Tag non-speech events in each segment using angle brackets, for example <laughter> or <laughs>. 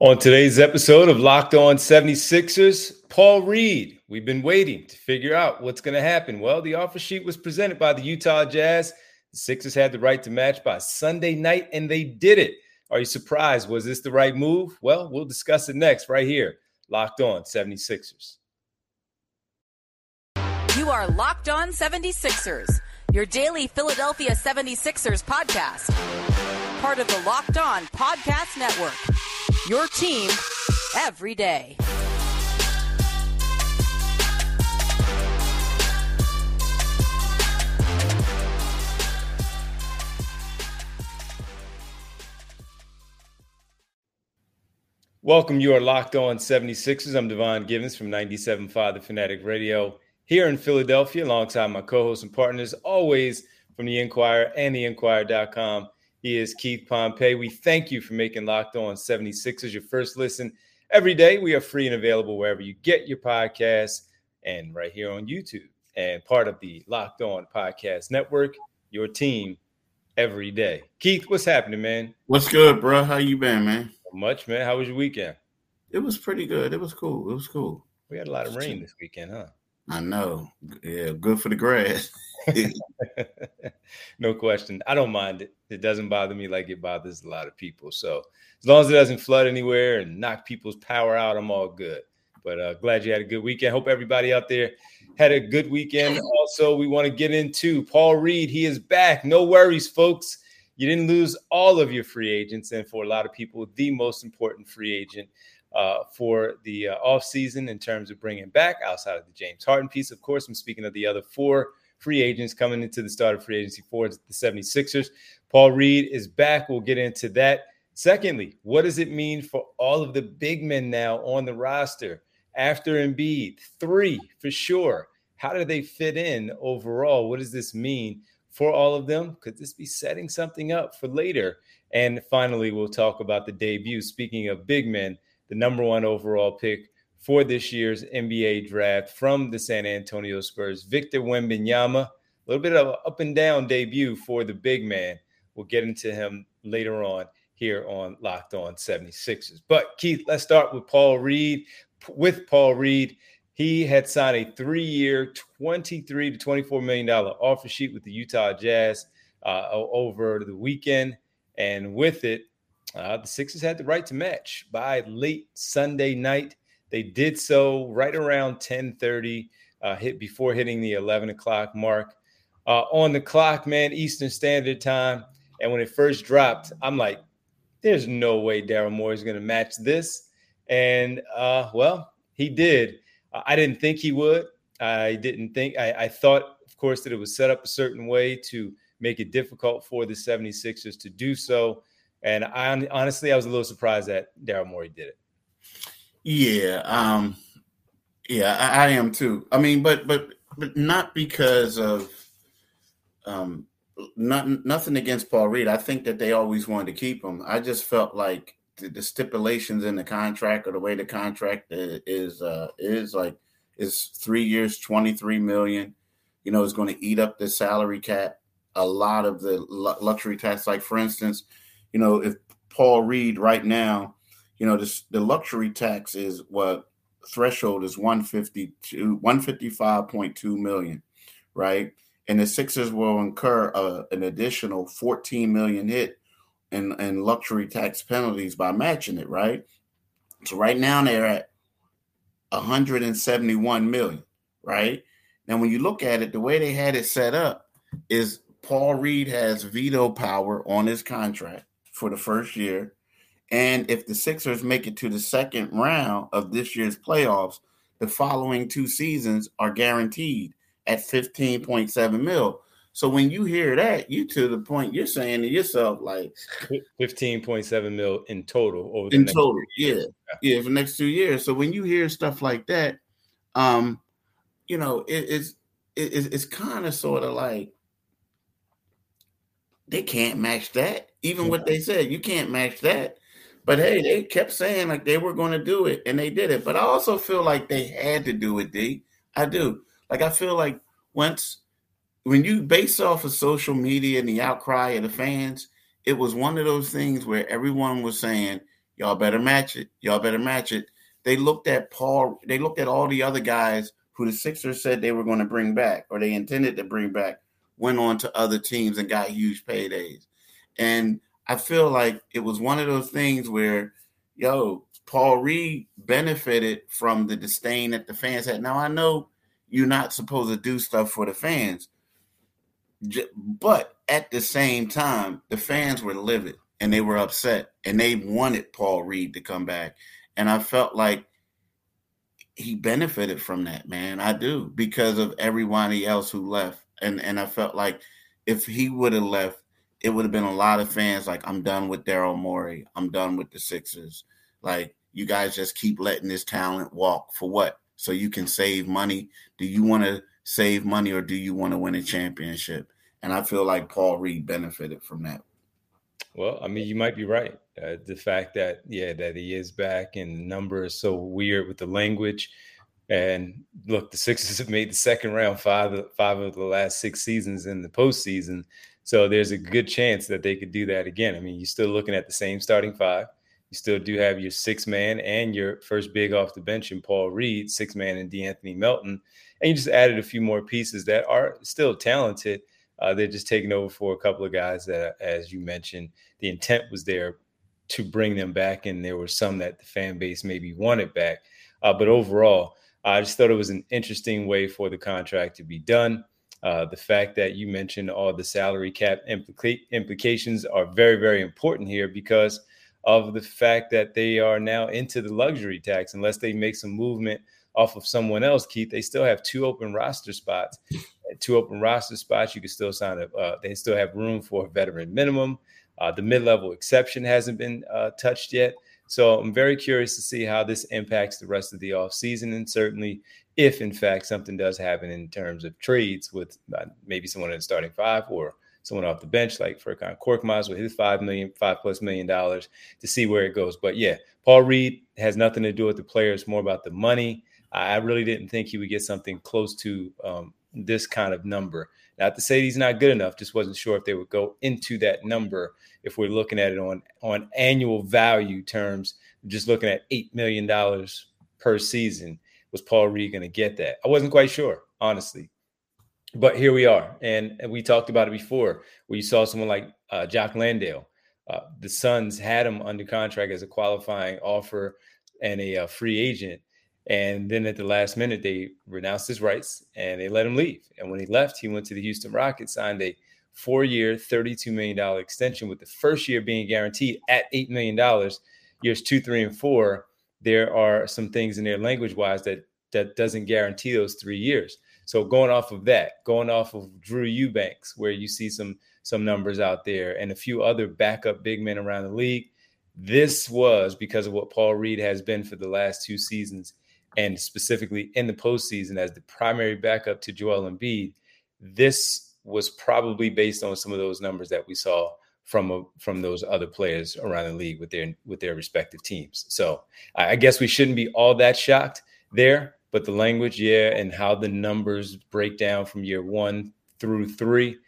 On today's episode of Locked On 76ers, Paul Reed. We've been waiting to figure out what's going to happen. Well, the offer sheet was presented by the Utah Jazz. The Sixers had the right to match by Sunday night, and they did it. Are you surprised? Was this the right move? Well, we'll discuss it next, right here. Locked On 76ers. You are Locked On 76ers, your daily Philadelphia 76ers podcast. Part of the Locked On Podcast Network. Your team every day. Welcome. You are locked on 76ers. I'm Devon Givens from 97.5 The Fanatic Radio here in Philadelphia, alongside my co hosts and partners, always from the Inquirer and the Inquirer.com. He is Keith Pompey. We thank you for making Locked On 76ers your first listen every day. We are free and available wherever you get your podcasts and right here on YouTube and part of the Locked On Podcast Network, your team every day. Keith, what's happening, man? What's good, bro? How you been, man? much, man. How was your weekend? It was pretty good. It was cool. It was cool. We had a lot of rain this weekend, huh? I know. Yeah, good for the grass. <laughs> <laughs> <laughs> <laughs> no question. I don't mind it. It doesn't bother me like it bothers a lot of people. So as long as it doesn't flood anywhere and knock people's power out, I'm all good. But uh, glad you had a good weekend. Hope everybody out there had a good weekend. Also, we want to get into Paul Reed. He is back. No worries, folks. You didn't lose all of your free agents, and for a lot of people, the most important free agent uh, for the uh, offseason in terms of bringing back outside of the James Harden piece. Of course, I'm speaking of the other four free agents coming into the start of free agency for the 76ers. Paul Reed is back. We'll get into that. Secondly, what does it mean for all of the big men now on the roster after Embiid? Three for sure. How do they fit in overall? What does this mean for all of them? Could this be setting something up for later? And finally, we'll talk about the debut. Speaking of big men, the number one overall pick for this year's NBA draft from the San Antonio Spurs, Victor Wembanyama. A little bit of an up and down debut for the big man. We'll get into him later on here on Locked On 76ers. But Keith, let's start with Paul Reed. With Paul Reed, he had signed a three-year, 23 to 24 million dollar offer sheet with the Utah Jazz uh, over the weekend, and with it, uh, the Sixers had the right to match by late Sunday night. They did so right around 10:30, uh, hit before hitting the 11 o'clock mark. Uh, on the clock, man, Eastern Standard Time. And when it first dropped, I'm like, "There's no way Daryl Morey is going to match this." And uh, well, he did. I didn't think he would. I didn't think. I, I thought, of course, that it was set up a certain way to make it difficult for the 76ers to do so. And I honestly, I was a little surprised that Daryl Morey did it. Yeah, um, yeah, I, I, am too. I mean, but but but not because of um, not nothing against Paul Reed. I think that they always wanted to keep him. I just felt like the, the stipulations in the contract or the way the contract is uh, is like is three years, twenty three million. You know, is going to eat up the salary cap. A lot of the luxury tax, like for instance, you know, if Paul Reed right now, you know, this, the luxury tax is what threshold is 152 155.2 million, right? And the Sixers will incur uh, an additional 14 million hit in, in luxury tax penalties by matching it, right? So right now they're at 171 million, right? Now when you look at it, the way they had it set up is Paul Reed has veto power on his contract for the first year. And if the Sixers make it to the second round of this year's playoffs, the following two seasons are guaranteed at 15.7 mil. So when you hear that, you to the point you're saying to yourself, like 15.7 mil in total over in total, yeah, yeah, for the next two years. So when you hear stuff like that, um, you know, it, it's it, it's kind of sort of like they can't match that. Even what they said, you can't match that. But hey, they kept saying like they were going to do it, and they did it. But I also feel like they had to do it. D, I do. Like I feel like once when you base off of social media and the outcry of the fans, it was one of those things where everyone was saying Y'all better match it. Y'all better match it. They looked at Paul, they looked at all the other guys who the Sixers said they were going to bring back or they intended to bring back, went on to other teams and got huge paydays. And I feel like it was one of those things where, yo, Paul Reed benefited from the disdain that the fans had. Now I know you're not supposed to do stuff for the fans, but at the same time, the fans were livid and they were upset and they wanted Paul Reed to come back. And I felt like he benefited from that, man. I do because of everybody else who left. And and I felt like if he would have left, it would have been a lot of fans like, I'm done with Daryl Morey. I'm done with the Sixers. Like, you guys just keep letting this talent walk for what? So you can save money. Do you want to save money or do you want to win a championship? And I feel like Paul Reed benefited from that. Well, I mean, you might be right. Uh, the fact that, yeah, that he is back and the number is so weird with the language. And look, the Sixers <laughs> have made the second round five, five of the last six seasons in the postseason. So there's a good chance that they could do that again. I mean, you're still looking at the same starting five. You still do have your six man and your first big off the bench in Paul Reed, six man and De'Anthony Melton. And you just added a few more pieces that are still talented. Uh, they're just taking over for a couple of guys that, as you mentioned, the intent was there to bring them back, and there were some that the fan base maybe wanted back. Uh, but overall, I just thought it was an interesting way for the contract to be done. Uh, the fact that you mentioned all the salary cap implica- implications are very, very important here because of the fact that they are now into the luxury tax. Unless they make some movement off of someone else, Keith, they still have two open roster spots. Two open roster spots, you can still sign up. Uh, they still have room for a veteran minimum. Uh, the mid-level exception hasn't been uh, touched yet. So I'm very curious to see how this impacts the rest of the offseason and certainly if in fact something does happen in terms of trades with uh, maybe someone in the starting five or someone off the bench like Furkan Korkmaz with his five million, five plus million dollars to see where it goes. But yeah, Paul Reed has nothing to do with the players, more about the money. I really didn't think he would get something close to um, this kind of number. Not to say he's not good enough, just wasn't sure if they would go into that number if we're looking at it on on annual value terms. Just looking at eight million dollars per season was Paul Reed going to get that? I wasn't quite sure, honestly. But here we are. And, we talked about it before where you saw someone like uh, Jock Landale. Uh, the Suns had him under contract as a qualifying offer and a, a uh, free agent. And then at the last minute, they renounced his rights and they let him leave. And when he left, he went to the Houston Rockets, signed a four year, $32 million extension, with the first year being guaranteed at $8 million. Years two, three, and four there are some things in there language wise that that doesn't guarantee those three years. So going off of that, going off of Drew Eubanks, where you see some some numbers out there, and a few other backup big men around the league, this was because of what Paul Reed has been for the last two seasons, and specifically in the postseason as the primary backup to Joel Embiid. This was probably based on some of those numbers that we saw from a, from those other players around the league with their with their respective teams. So I guess we shouldn't be all that shocked there, but the language, yeah, and how the numbers break down from year one through three,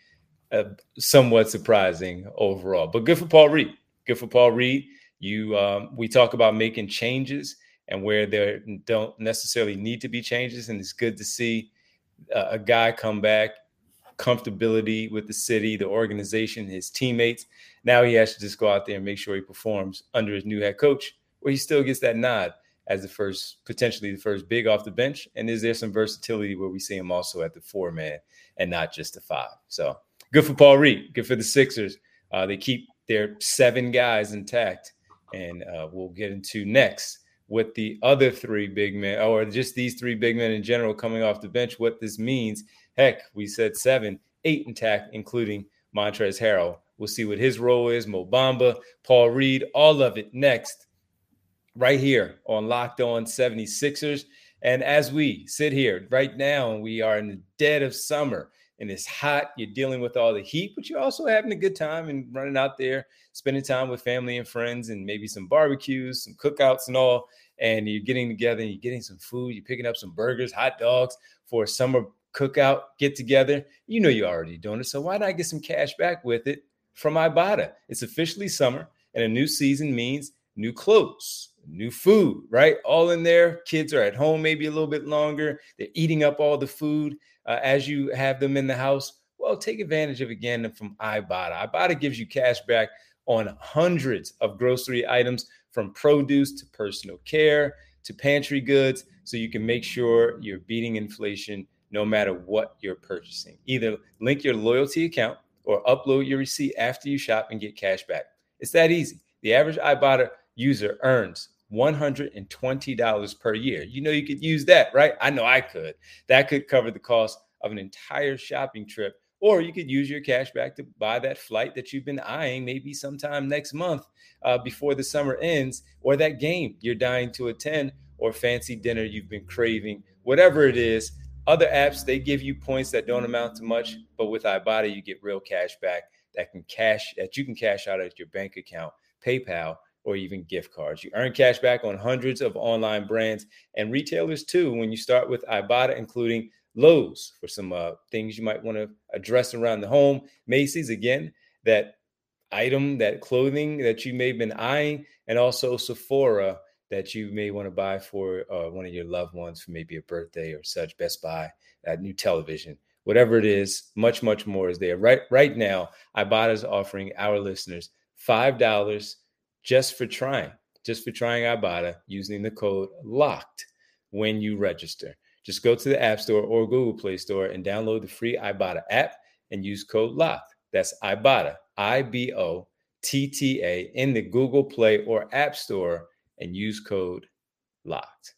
uh, somewhat surprising overall. But good for Paul Reed. Good for Paul Reed. You um, we talk about making changes and where there don't necessarily need to be changes, and it's good to see uh, a guy come back comfortability with the city, the organization, his teammates. Now he has to just go out there and make sure he performs under his new head coach, where he still gets that nod as the first, potentially the first big off the bench. And is there some versatility where we see him also at the four man and not just the five? So good for Paul Reed. Good for the Sixers. Uh, they keep their seven guys intact. And uh, we'll get into next with the other three big men, or just these three big men in general coming off the bench, what this means Heck, we said seven, eight intact, including Montrezl Harrell. We'll see what his role is. Mo Bamba, Paul Reed, all of it next, right here on Locked On 76ers. And as we sit here right now, we are in the dead of summer and it's hot. You're dealing with all the heat, but you're also having a good time and running out there, spending time with family and friends, and maybe some barbecues, some cookouts, and all. And you're getting together and you're getting some food. You're picking up some burgers, hot dogs for a summer cookout, get together. You know you're already doing it. So why not get some cash back with it from Ibotta? It's officially summer, and a new season means new clothes, new food, right? All in there. Kids are at home maybe a little bit longer. They're eating up all the food uh, as you have them in the house. Well, take advantage of again from Ibotta. Ibotta gives you cash back on hundreds of grocery items from produce to personal care to pantry goods so you can make sure you're beating inflation no matter what you're purchasing. Either link your loyalty account or upload your receipt after you shop and get cash back. It's that easy. The average Ibotta user earns $120 per year. You know, you could use that, right? I know I could. That could cover the cost of an entire shopping trip. Or you could use your cash back to buy that flight that you've been eyeing maybe sometime next month uh, before the summer ends, or that game you're dying to attend, or fancy dinner you've been craving, whatever it is. Other apps, they give you points that don't amount to much, but with Ibotta, you get real cash back that can cash that you can cash out at your bank account, PayPal, or even gift cards. You earn cash back on hundreds of online brands and retailers too when you start with Ibotta, including Lowe's for some uh, things you might want to address around the home. Macy's again, that item, that clothing that you may have been eyeing, and also Sephora that you may want to buy for uh, one of your loved ones for maybe a birthday or such. Best Buy, that new television, whatever it is, much much more is there. Right right now, Ibotta is offering our listeners five dollars just for trying, just for trying Ibotta using the code LOCKED when you register. Just go to the App Store or Google Play Store and download the free Ibotta app and use code LOCKED. That's Ibotta, I B O T T A, in the Google Play or App Store and use code LOCKED.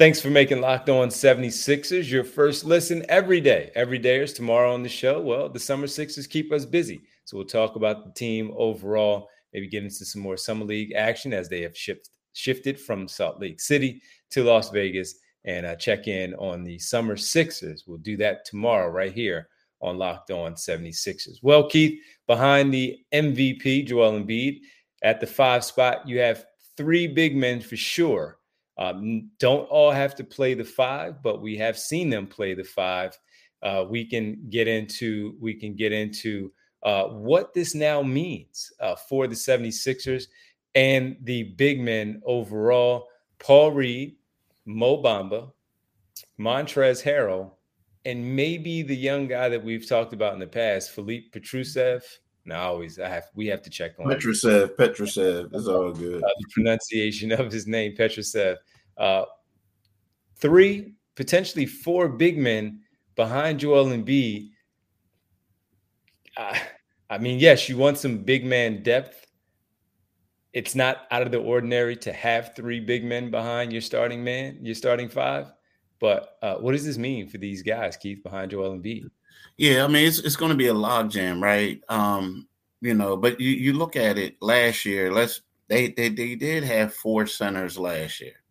Thanks for making Locked On 76ers your first listen every day. Every day is tomorrow on the show. Well, the Summer Sixers keep us busy. So we'll talk about the team overall, maybe get into some more Summer League action as they have shift, shifted from Salt Lake City to Las Vegas and uh, check in on the Summer Sixers. We'll do that tomorrow right here on Locked On 76ers. Well, Keith, behind the MVP, Joel Embiid, at the five spot, you have three big men for sure um, don't all have to play the five, but we have seen them play the five. Uh, we can get into we can get into uh, what this now means uh, for the 76ers and the big men overall. Paul Reed, Mo Bamba, Montrezl Harrell, and maybe the young guy that we've talked about in the past, Filip Petrusev. Now, always I have we have to check on Petrusev. Petrusev is all good. Uh, the pronunciation of his name, Petrusev. Uh, three, potentially four big men behind Joel Embiid. Uh, I mean, yes, you want some big man depth. It's not out of the ordinary to have three big men behind your starting man, your starting five. But uh, what does this mean for these guys, Keith, behind Joel Embiid? Yeah, I mean, it's it's going to be a logjam, right? Um, you know, but you, you look at it last year. Let's they they they did have four centers last year.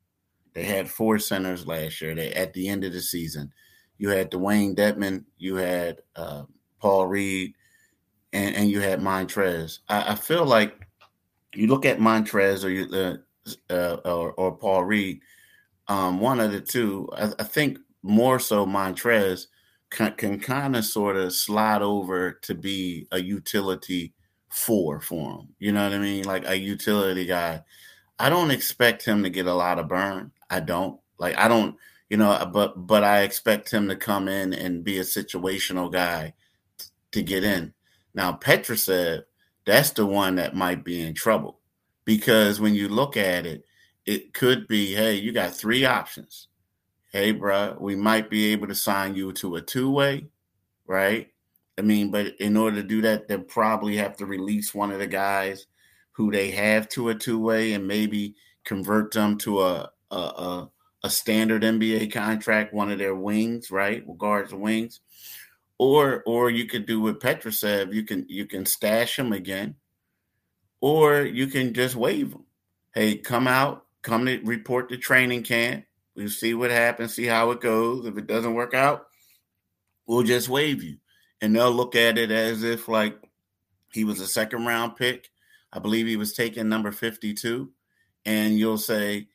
They had four centers last year. They at the end of the season, you had Dewayne Dedmon, you had uh, Paul Reed, and, and you had Montrez. I, I, feel like you look at Montrez or you uh, uh, or, or, Paul Reed, um, one of the two. I, I think more so Montrez can, can kind of sort of slide over to be a utility four for him. You know what I mean? Like a utility guy. I don't expect him to get a lot of burn. I don't like I don't you know uh, but but I expect him to come in and be a situational guy to get in. Now Petrusev that's the one that might be in trouble because when you look at it, it could be hey you got three options. Hey, bro, we might be able to sign you to a two way, right? I mean, but in order to do that, they'll probably have to release one of the guys who they have to a two way and maybe convert them to a a, a, a standard NBA contract, one of their wings, right? Guards wings. Or or you could do what with Petrusev, you can you can stash him again, or you can just waive him. Hey, come out, come to report the training camp. We'll see what happens, see how it goes. If it doesn't work out, we'll just waive you. And they'll look at it as if like he was a second round pick. I believe he was taking number 52. And you'll say,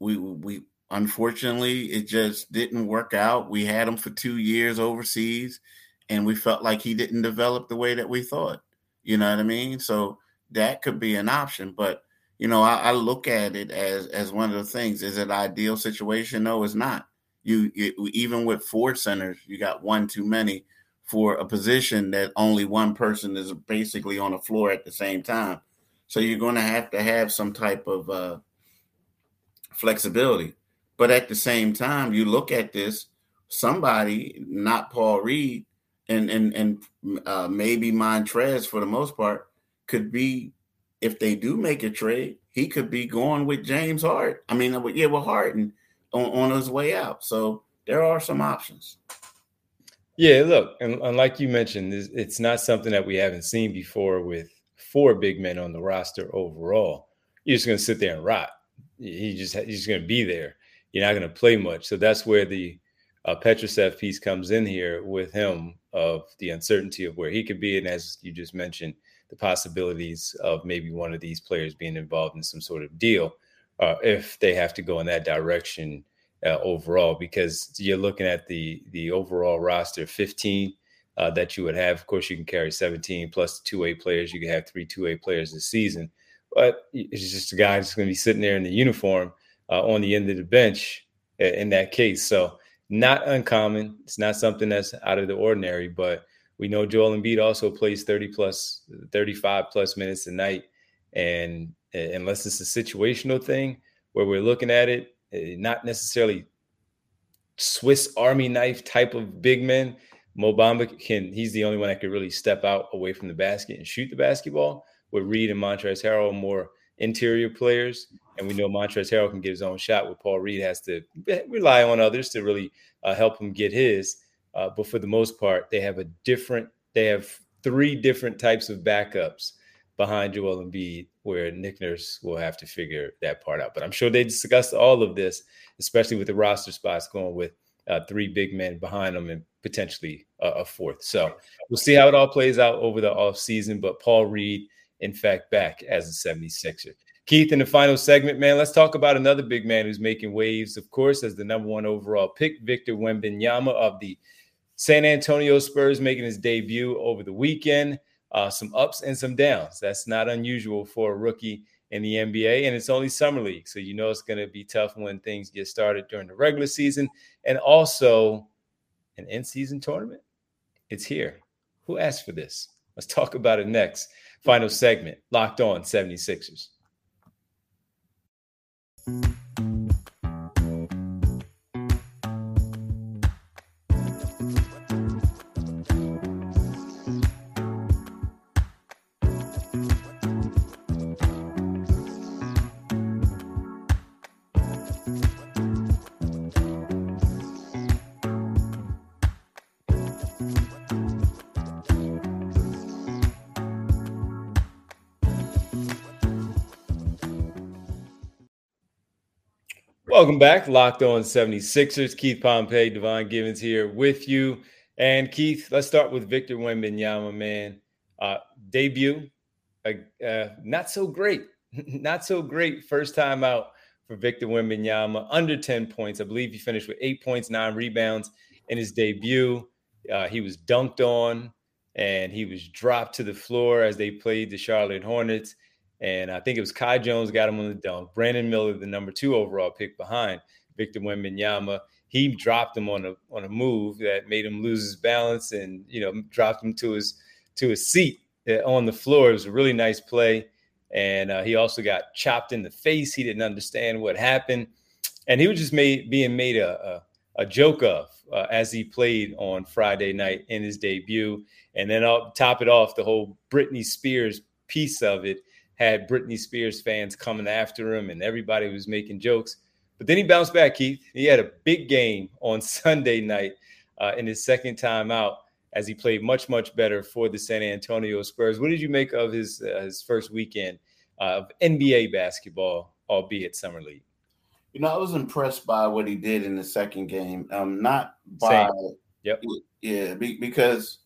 we we unfortunately it just didn't work out. We had him for two years overseas, and we felt like he didn't develop the way that we thought. You know what I mean? So that could be an option. But you know, I, I, look at it as as one of the things. Is it ideal situation? No, it's not. You, you even with four centers, you got one too many for a position that only one person is basically on the floor at the same time. So you're going to have to have some type of uh, flexibility. But at the same time, you look at this, somebody, not Paul Reed, and and and uh, maybe Montrez for the most part, could be if they do make a trade, he could be going with James Hart. I mean, yeah, with Harden on, on his way out. So there are some options. Yeah, look, and, and like you mentioned, it's, not something that we haven't seen before with four big men on the roster overall. You're just going to sit there and rot. He just he's going to be there. You're not going to play much. So that's where the uh, Petrusev piece comes in here with him of the uncertainty of where he could be, and as you just mentioned, the possibilities of maybe one of these players being involved in some sort of deal uh, if they have to go in that direction uh, overall. Because you're looking at the the overall roster, 15 uh, that you would have. Of course, you can carry 17 plus two way players. You can have three two way players this season, but it's just a guy that's going to be sitting there in the uniform uh, on the end of the bench in that case. So not uncommon. It's not something that's out of the ordinary, but we know Joel Embiid also plays 30 plus, 35 plus minutes a night. And unless it's a situational thing where we're looking at it, eh, not necessarily Swiss Army knife type of big men, Mo Bamba can, he's the only one that could really step out away from the basket and shoot the basketball. With Reed and Montrezl Harrell more interior players. And we know Montrezl Harrell can get his own shot, where Paul Reed has to rely on others to really uh, help him get his. Uh, but for the most part, they have a different, they have three different types of backups behind Joel Embiid, where Nick Nurse will have to figure that part out. But I'm sure they discussed all of this, especially with the roster spots going with uh, three big men behind them and potentially a, a fourth. So we'll see how it all plays out over the off season. But Paul Reed, in fact, back as a 76er. Keith, in the final segment, man, let's talk about another big man who's making waves, of course, as the number one overall pick, Victor Wembanyama of the San Antonio Spurs making his debut over the weekend. Uh, some ups and some downs. That's not unusual for a rookie in the NBA, and it's only summer league, so you know it's going to be tough when things get started during the regular season, and also an in-season tournament. It's here. Who asked for this? Let's talk about it next. Final segment. Locked on 76ers. Welcome back. Locked on 76ers. Keith Pompey, Devon Givens here with you. And Keith, let's start with Victor Wembanyama, man. Uh, debut, uh, uh, not so great. <laughs> not so great first time out for Victor Wembanyama. Under 10 points. I believe he finished with eight points, nine rebounds in his debut. Uh, he was dunked on and he was dropped to the floor as they played the Charlotte Hornets. And I think it was Kai Jones got him on the dunk. Brandon Miller, the number two overall pick behind Victor Wembanyama, he dropped him on a on a move that made him lose his balance and you know dropped him to his to his seat uh, on the floor. It was a really nice play, and uh, he also got chopped in the face. He didn't understand what happened, and he was just made being made a a, a joke of uh, as he played on Friday night in his debut, and then I'll top it off the whole Britney Spears piece of it had Britney Spears fans coming after him and everybody was making jokes. But then he bounced back, Keith. He had a big game on <laughs> Sunday night uh, in his second time out as he played much, much better for the San Antonio Spurs. What did you make of his uh, his first weekend uh, of NBA basketball, albeit summer league? You know, I was impressed by what he did in the second game. Um, not by, Same. yep, yeah, be, because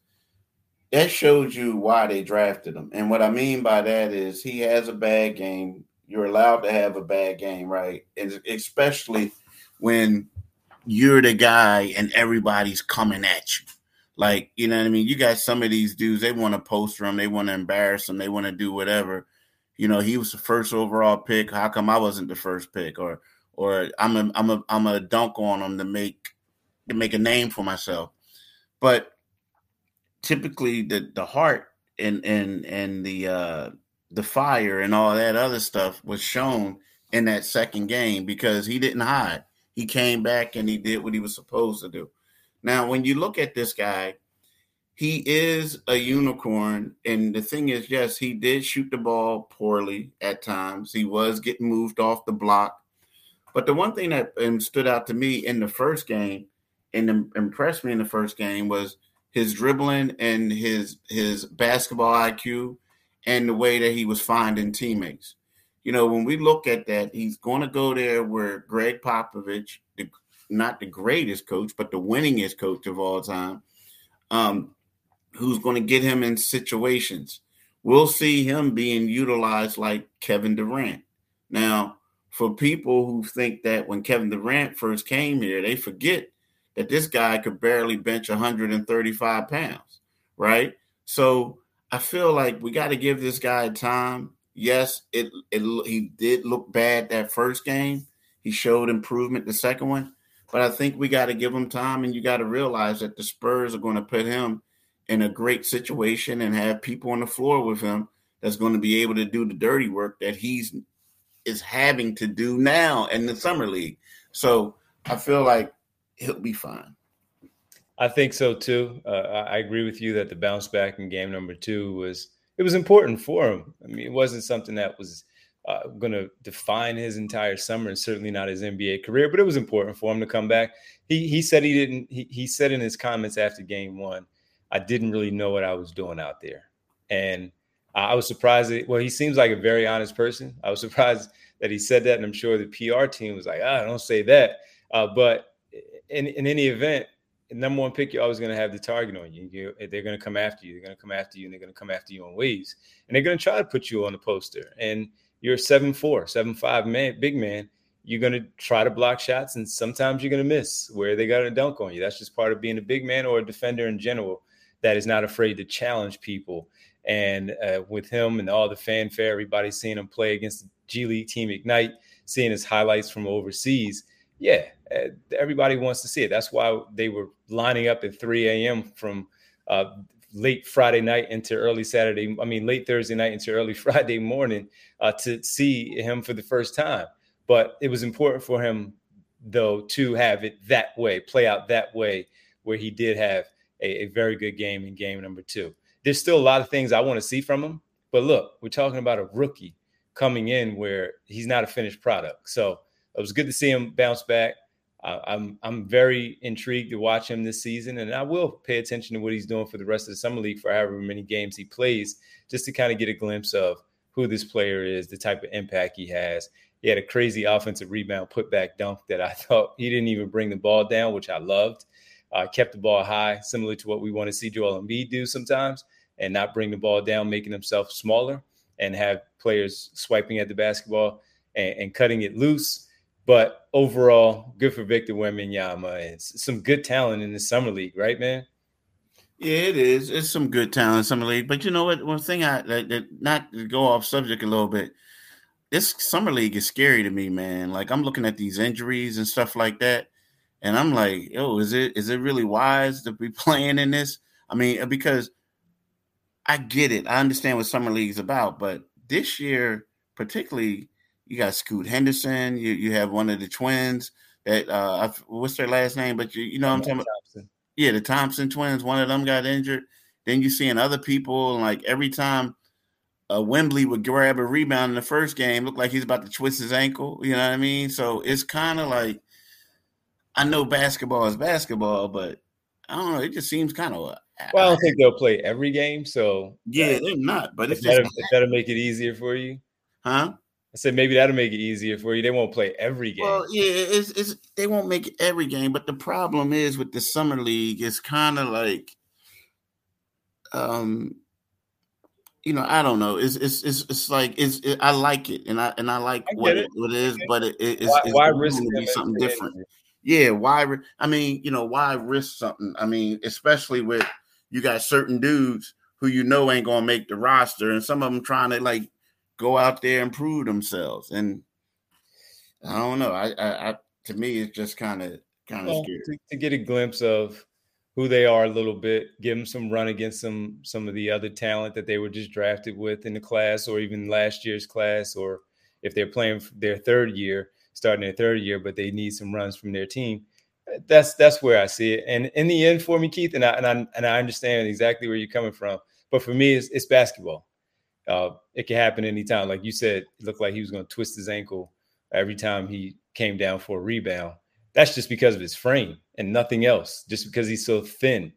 that shows you why they drafted him. And what I mean by that is he has a bad game. You're allowed to have a bad game, right? And especially when you're the guy and everybody's coming at you. Like, you know what I mean? You got some of these dudes, they want to poster him, they want to embarrass him, they want to do whatever. you know, he was the first overall pick. How come I wasn't the first pick? Or or I'm a I'm a I'm a dunk on him to make to make a name for myself. But typically the the heart and and and the uh the fire and all that other stuff was shown in that second game because he didn't hide. He came back and he did what he was supposed to do. Now, when you look at this guy, he is a unicorn. And the thing is, yes, he did shoot the ball poorly at times. He was getting moved off the block. But the one thing that um, stood out to me in the first game and impressed me in the first game was his dribbling and his his basketball IQ and the way that he was finding teammates. You know, when we look at that, he's going to go there where Gregg Popovich, the, not the greatest coach, but the winningest coach of all time, um, who's going to get him in situations. We'll see him being utilized like Kevin Durant. Now, for people who think that when Kevin Durant first came here, they forget that this guy could barely bench 135 pounds, right? So I feel like we got to give this guy time. Yes, it, it he did look bad that first game. He showed improvement the second one, but I think we got to give him time, and you got to realize that the Spurs are going to put him in a great situation and have people on the floor with him that's going to be able to do the dirty work that he's is having to do now in the summer league. So I feel like he'll be fine. I think so too. Uh, I agree with you that the bounce back in game number two was it was important for him. I mean, it wasn't something that was uh, going to define his entire summer and certainly not his NBA career, but it was important for him to come back. He he said he didn't. He, he said in his comments after game one, I didn't really know what I was doing out there, and I was surprised. That, well, he seems like a very honest person. I was <laughs> surprised that he said that, and I'm sure the PR team was like, "Ah, don't say that." Uh, but in, in any event, number one pick, you're always going to have the target on you. you they're going to come after you. They're going to come after you, and they're going to come after you on waves, and they're going to try to put you on the poster. And you're a seven four, seven five man, big man. You're going to try to block shots, and sometimes you're going to miss where they got to dunk on you. That's just part of being a big man or a defender in general that is not afraid to challenge people. And uh, with him and all the fanfare, everybody seeing him play against the G League team Ignite, seeing his highlights from overseas, yeah, everybody wants to see it. That's why they were lining up at 3 a.m. from uh, late Friday night into early Saturday. I mean, late Thursday night into early <laughs> Friday morning uh, to see him for the first time. But it was important for him, though, to have it that way, play out that way, where he did have a, a very good game in game number two. There's still a lot of things I want to see from him. But look, we're talking about a rookie coming in where he's not a finished product. So it was good to see him bounce back. Uh, I'm I'm very intrigued to watch him this season, and I will pay attention to what he's doing for the rest of the summer league for however many games he plays, just to kind of get a glimpse of who this player is, the type of impact he has. He had a crazy offensive rebound putback dunk that I <laughs> thought he didn't even bring the ball down, which I loved. Uh, kept the ball high, similar to what we want to see Joel Embiid do sometimes, and not bring the ball down, making himself smaller and have players swiping at the basketball and, and cutting it loose but overall, good for Victor Wembanyama. It's some good talent in the summer league, right, man? Yeah, it is. It's some good talent in summer league. But you know what? One thing I that, not to go off subject a little bit. This summer league is scary to me, man. Like I'm looking at these injuries and stuff like that, and I'm like, yo, is it is it really wise to be <laughs> playing in this? I mean, uh, because I get it. I understand what summer league is about, but this year, particularly you got Scoot Henderson. You you have one of the twins that uh what's their last name? But you you know I'm talking about. Yeah, the Thompson twins. One of them got injured. Then you seeing other people and like every time uh, Wembley would grab a rebound in the first game, looked like he's about to twist his ankle. You know what I mean? So it's kind of like I know basketball is basketball, but I don't know. It just seems kind of. Well, I don't think they'll play every game, so yeah, they're not. But it's that'll, just that'll make it easier for you, huh? I said maybe that'll make it easier for you. They won't play every game. Well, yeah, it's, it's they won't make every game, but the problem is with the summer league, it's kind of like, um, you know, I don't know. It's it's it's, it's like it's it, I like it, and I and I like I what, it. It, what it is, but it, it's, why, it's why risk be something different. Yeah, why? I mean, you know, why risk something? I mean, especially with you got certain dudes who you know ain't gonna make the roster, and some of them trying to like go out there and prove themselves. And I don't know. I, I, I to me, it's just kind of kind of well, scary to, to, get a glimpse of who they are a little bit. Give them some run against some some of the other talent that they were just drafted with in the class, or even last year's class, or if they're playing their third year, starting their third year, but they need some runs from their team. Uh, that's that's where I see it. And in the end, for me, Keith, and I and I, and I understand exactly where you're coming from. But for me, it's, it's basketball. Uh, it can happen anytime. Like you said, it looked like he was going to twist his ankle every time he came down for a rebound. That's just because of his frame and nothing else, just because he's so thin.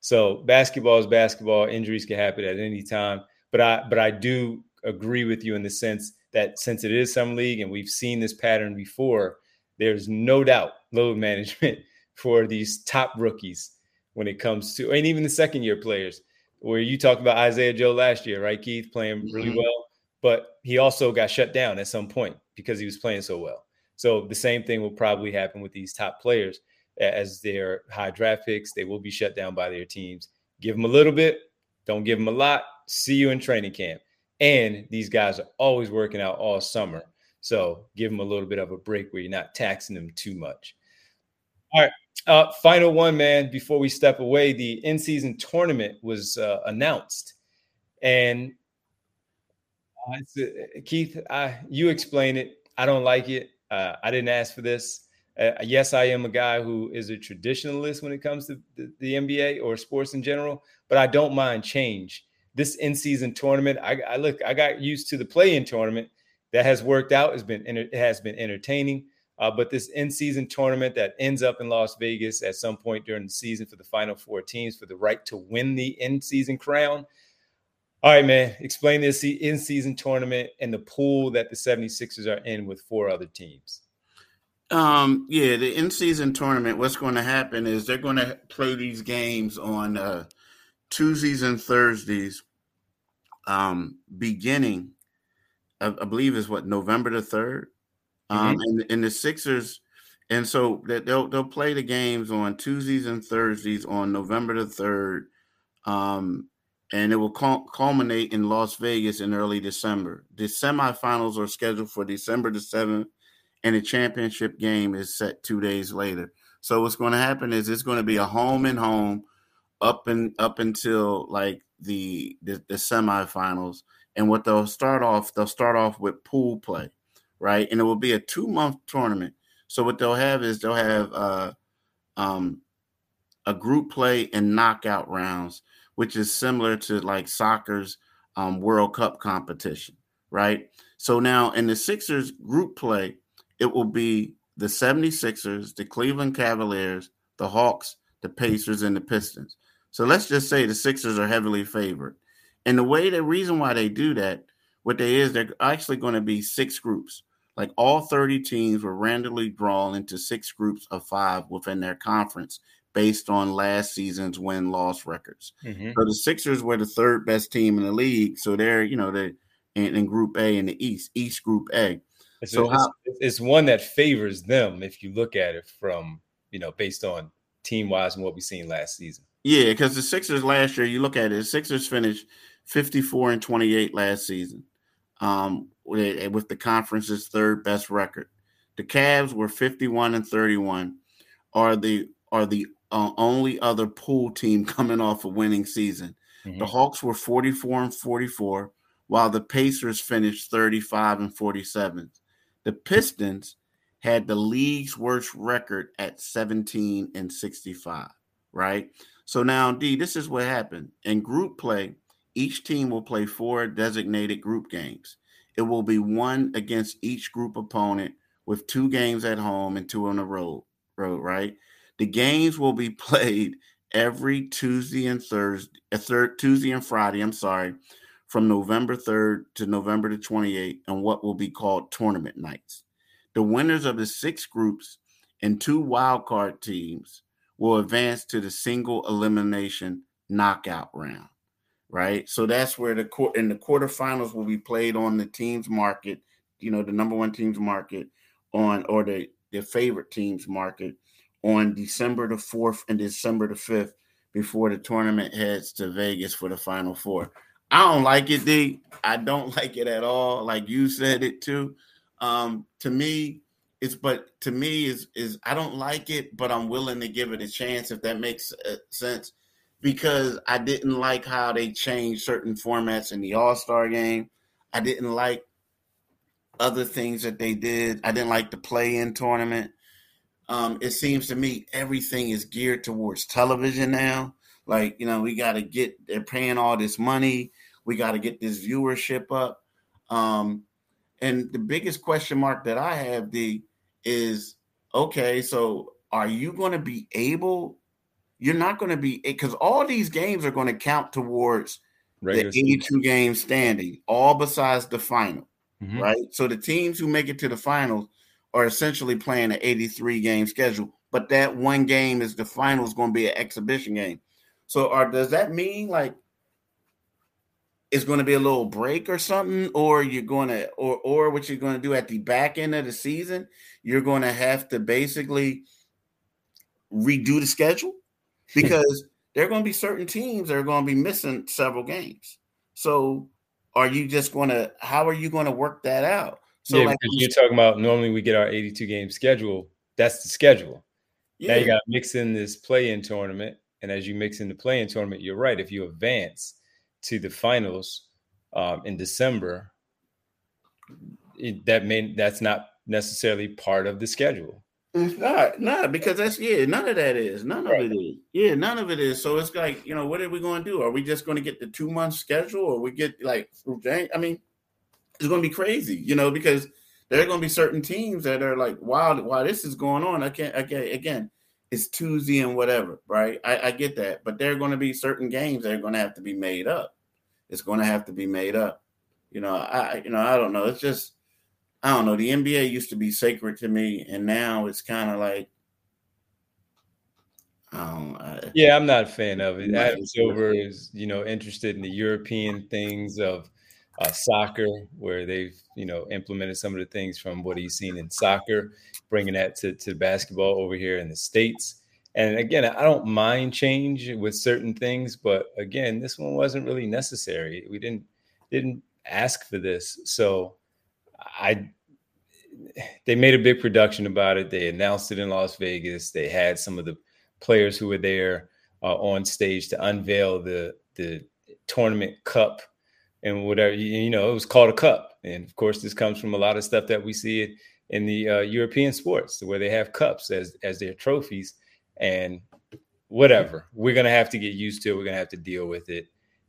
So basketball is basketball. Injuries can happen at any time. But I but I do agree with you in the sense that since it is summer league and we've seen this pattern before, there's no doubt load management <laughs> for these top rookies when it comes to and even the second year players where you talked about Isaiah Joe last year, right, Keith, playing really mm-hmm. well, but he also got shut down at some point because he was playing so well. So the same thing will probably happen with these top players as their high draft picks. They will be shut down by their teams. Give them a little bit, don't give them a lot. See you in training camp. And these guys are always working out all summer. So give them a little bit of a break where you're not taxing them too much. All right. Uh, final one, man, before we step away, the in season tournament was uh, announced. And uh, Keith, I, you explain it. I don't like it. Uh, I didn't ask for this. Uh, yes, I am a guy who is a traditionalist when it comes to the, the, NBA or sports in general, but I don't mind change. This in season tournament, I, I, look, I got used to the play in tournament that has worked out. Has been it has been entertaining. Uh, but this in season tournament that ends up in Las Vegas at some point during the season for the final four teams for the right to win the in season crown. All right, man, explain this in season tournament and the pool that the 76ers are in with four other teams. Um, yeah, the in season tournament, what's going to happen is they're going to play these games on uh, Tuesdays and Thursdays, um, beginning, I, I believe, is what November the 3rd um, mm-hmm. and, and the Sixers, and so that they'll they'll play the games on Tuesdays and Thursdays on November the third, um, and it will culminate in Las Vegas in early December. The semifinals are scheduled for December the seventh, and the championship game is set two days later. So what's going to happen is it's going to be a home and home up and up until like the, the the semifinals. And what they'll start off, they'll start off with pool play right? And it will be a two month tournament. So what they'll have is they'll have uh, um, a group play and knockout rounds, which is similar to like soccer's um, World Cup competition, right? So now in the Sixers group play, it will be the 76ers, the Cleveland Cavaliers, the Hawks, the Pacers, and the Pistons. So let's just say the Sixers are heavily favored. And the way the reason why they do that, what they is, they're actually going to be six groups like all 30 teams were randomly drawn into six groups of five within their conference based on last season's win loss records. Mm-hmm. So the Sixers were the third best team in the league. So they're, you know, they're in, in Group A in the East, East Group A. It's, so it's, how, it's one that favors them if you look at it from, you know, based on team wise and what we've seen last season. Yeah, because the Sixers last year, you look at it, the Sixers finished 54 and 28 last season um, with, with the conference's third best record. The Cavs were 51 and 31, are the are the uh, only other pool team <laughs> coming off a winning season. Mm-hmm. The Hawks were 44 and 44, while the Pacers finished 35 and 47. The Pistons had the league's worst record at 17 and 65, right? So now, D, this is what happened. In group play, each team will play four designated group games. It will be one against each group opponent with two games at home and two on the road. Road, right? The games will be <laughs> played every Tuesday and Thursday, uh, Tuesday and Friday. I'm sorry, from November 3rd to November the 28th, and what will be called tournament nights. The winners of the six groups and two wildcard teams will advance to the single elimination knockout round right? So that's where the court in the quarterfinals will be played on the team's market, you know, the number one team's market on or the the favorite team's market on December the fourth and December the fifth before the tournament heads to Vegas for the final four. I don't like it, D. I don't <laughs> like it at all. Like you said it too. Um, to me, it's but to me is is I don't like it, but I'm willing to give it a chance if that makes uh, sense. Because I didn't like how they changed certain formats in the All Star game. I didn't like other things that they did. I didn't like the play in tournament. Um, it seems to me everything is geared towards television now. Like, you know, we got to get, they're paying all this money. We got to get this viewership up. Um, and the biggest question mark that I have, D, is okay, so are you going to be able? You're not going to be, because all these games are going to count towards Regular the 82 season. game standing, all besides the final, mm-hmm. right? So the teams who make it to the finals are essentially playing an 83 game schedule, but that one game is the final is going to be an exhibition game. So, are does that mean like it's going to be a little break or something, or you're going to, or or what you're going to do at the back end of the season? You're going to have to basically redo the schedule because there are going to be certain teams that are going to be missing several games. So, are you just going to? How are you going to work that out? So, yeah, like you're talking about normally we get our 82 game schedule. That's the schedule. Yeah. Now you got to mix in this play-in tournament and as you mix in the play-in tournament, you're right. If you advance to the finals um, in December, it, that may that's not necessarily part of the schedule. It's not, not because that's yeah, none of that is, none right. of it is, yeah, none of it is. So it's like you know, what are we going to do? Are we just going to get the two month schedule, or we get like, I mean, it's going to be crazy, you know, because there are going to be certain teams that are like, wow, wow, this is going on. I can't, I can't again it's Tuesday and whatever, right? I, I get that, but there are going to be certain games that are going to have to be made up. It's going to have to be made up. You know, I you know I don't know. It's just I don't know. The NBA used to be sacred to me, and now it's kind of like I, yeah, I'm not a fan of it. Adam Silver is, you know, interested in the European things of uh, soccer, where they've, you know, implemented some of the things from what he's seen in soccer bringing that to, to basketball over here in the States. And again, I don't mind change with certain things, but again, this one wasn't really necessary. We didn't didn't ask for this. So I they made a big production about it. They announced it in Las Vegas. They had some of the players who were there uh, on stage to unveil the the tournament cup and whatever you know it was called a cup and of course this comes from a lot of stuff that we see in the uh, European sports where they have cups as as their trophies and whatever. We're gonna have to get used to it. We're gonna have to deal with it,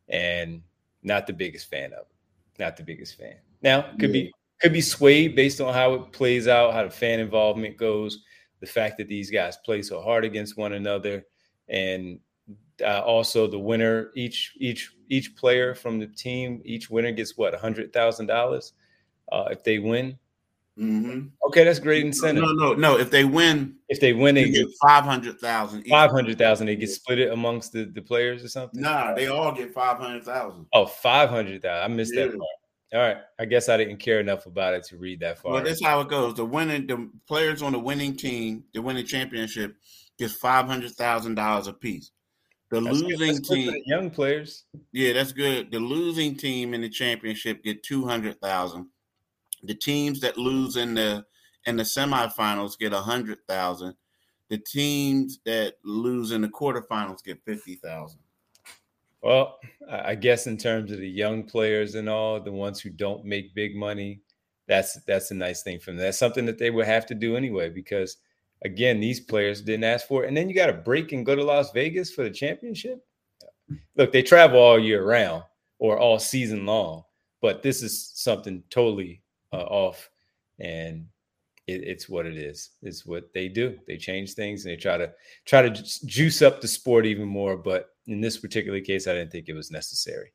and not the biggest fan of it. Not the biggest fan. Now could yeah. be could be swayed based on how it plays out, how the fan involvement goes, the fact that these guys play so hard against one another, and uh, also the winner each each each player from the team each winner gets what a hundred thousand uh, dollars if they win Mm-hmm. Okay, that's great incentive. No, no, no. If they win, if they win, they get five hundred thousand. Five hundred thousand. They get split it amongst the, the players or something. Nah, they all get five hundred thousand. Oh, 500,000. I missed yeah. that part. All right, I guess I didn't care enough about it to read that far. Well, that's how it goes. The winning, the players on the winning team, the winning championship, gets five hundred thousand dollars a piece. The that's losing team, young players. Yeah, that's good. The losing team in the championship get two hundred thousand the teams that lose in the in the semifinals get a hundred thousand. The teams that lose in the quarterfinals get fifty thousand. Well, I guess in terms of the young players and all, the ones who don't make big money, that's that's a nice thing for them. That's something that they would have to do anyway, because again, these players didn't ask for it. And then you got to break and go to Las Vegas for the championship. Look, they travel all year round or all season long, but this is something totally uh, off, and it, it's what it is. It's what they do. They change things and they try to try to juice up the sport even more. But in this particular case, I didn't think it was necessary.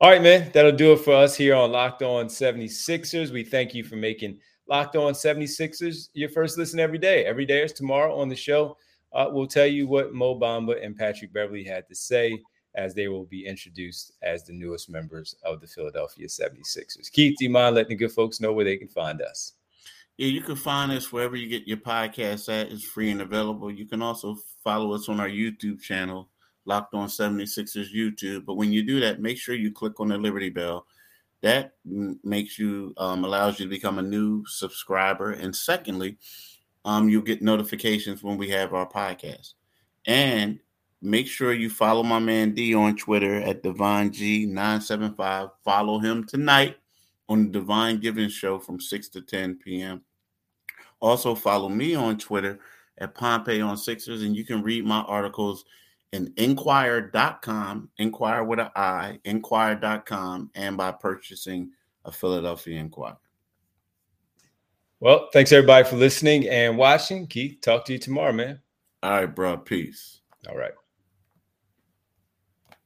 All right, man, that'll do it for us here on Locked On 76ers. We thank you for making Locked On 76ers your first listen every day. Every day is tomorrow on the show. Uh, we'll tell you what Mo Bamba and Patrick Beverley had to say as they will be introduced as the newest members of the Philadelphia 76ers. Keith, do you mind letting the good folks know where they can find us? Yeah, you can find us wherever you get your podcast at. It's free and available. You can also follow us on our YouTube channel, Locked On 76ers YouTube. But when you do that, make sure you click on the Liberty Bell. That makes you um, allows you to become a new subscriber. And secondly, um, you'll get notifications when we have our podcast. And make sure you follow my man D on Twitter at Devon G975. Follow him tonight on the Devon Givens Show from 6 to 10 p.m. Also, follow me on Twitter at Pompey on Sixers, and you can read my articles in inquirer.com, inquire with an I, inquirer.com, and by purchasing a Philadelphia Inquirer. Well, thanks everybody for listening and watching. Keith, talk to you tomorrow, man. All right, bro. Peace. All right.